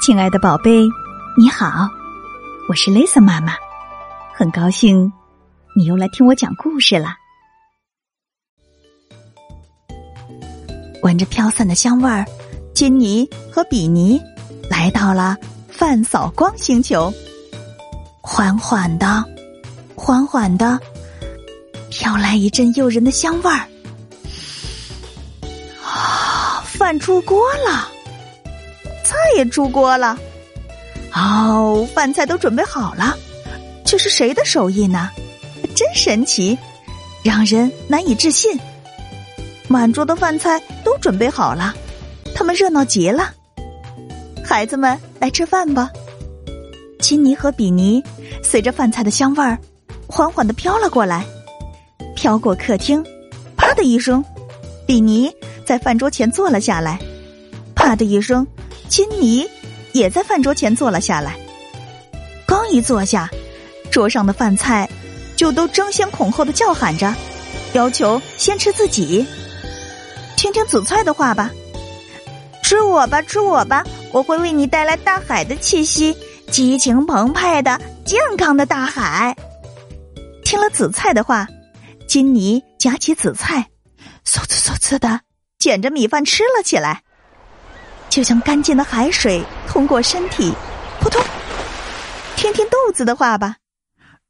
亲爱的宝贝，你好，我是 Lisa 妈妈，很高兴你又来听我讲故事了。闻着飘散的香味儿，金妮和比尼来到了范扫光星球。缓缓的，缓缓的，飘来一阵诱人的香味儿。啊，饭出锅了！菜也出锅了，哦，饭菜都准备好了，这是谁的手艺呢？真神奇，让人难以置信。满桌的饭菜都准备好了，他们热闹极了。孩子们，来吃饭吧！金妮和比尼随着饭菜的香味儿，缓缓的飘了过来，飘过客厅，啪的一声，比尼在饭桌前坐了下来，啪的一声。金妮也在饭桌前坐了下来。刚一坐下，桌上的饭菜就都争先恐后的叫喊着，要求先吃自己。听听紫菜的话吧：“吃我吧，吃我吧，我会为你带来大海的气息，激情澎湃的健康的大海。”听了紫菜的话，金妮夹起紫菜，嗖呲嗖呲的捡着米饭吃了起来。就像干净的海水通过身体，扑通。听听豆子的话吧，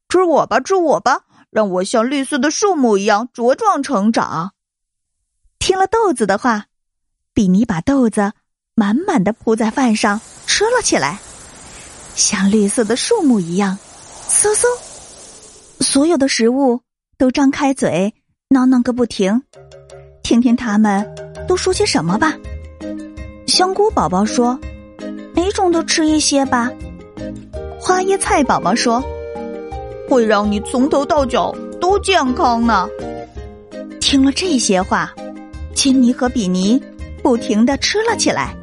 吃我吧，吃我吧，让我像绿色的树木一样茁壮成长。听了豆子的话，比尼把豆子满满的铺在饭上吃了起来，像绿色的树木一样，嗖嗖。所有的食物都张开嘴囔囔个不停，听听他们都说些什么吧。香菇宝宝说：“每种都吃一些吧。”花椰菜宝宝说：“会让你从头到脚都健康呢。”听了这些话，金妮和比尼不停的吃了起来，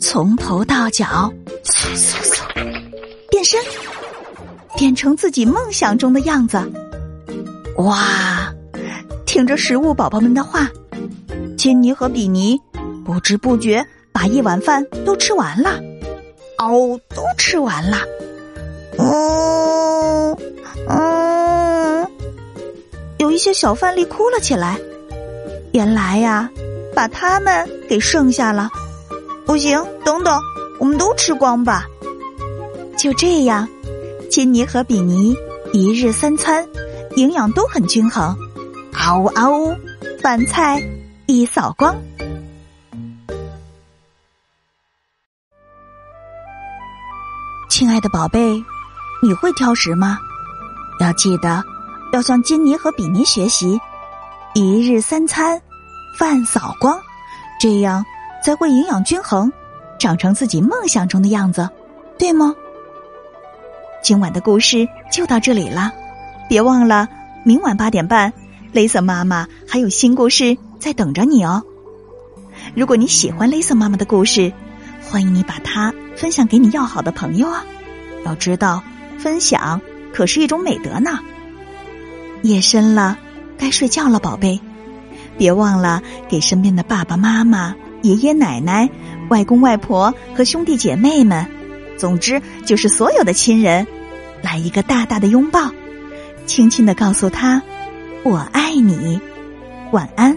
从头到脚，变身，变成自己梦想中的样子。哇！听着食物宝宝们的话，金妮和比尼。不知不觉把一碗饭都吃完了，哦，都吃完了。嗯嗯，有一些小饭粒哭了起来。原来呀，把它们给剩下了。不行，等等，我们都吃光吧。就这样，金妮和比尼一日三餐营养都很均衡。嗷呜嗷呜，饭菜一扫光。亲爱的宝贝，你会挑食吗？要记得要向金妮和比尼学习，一日三餐，饭扫光，这样才会营养均衡，长成自己梦想中的样子，对吗？今晚的故事就到这里了，别忘了明晚八点半，雷瑟妈妈还有新故事在等着你哦。如果你喜欢雷瑟妈妈的故事，欢迎你把它分享给你要好的朋友啊！要知道，分享可是一种美德呢。夜深了，该睡觉了，宝贝，别忘了给身边的爸爸妈妈、爷爷奶奶、外公外婆和兄弟姐妹们，总之就是所有的亲人，来一个大大的拥抱，轻轻的告诉他：“我爱你，晚安。”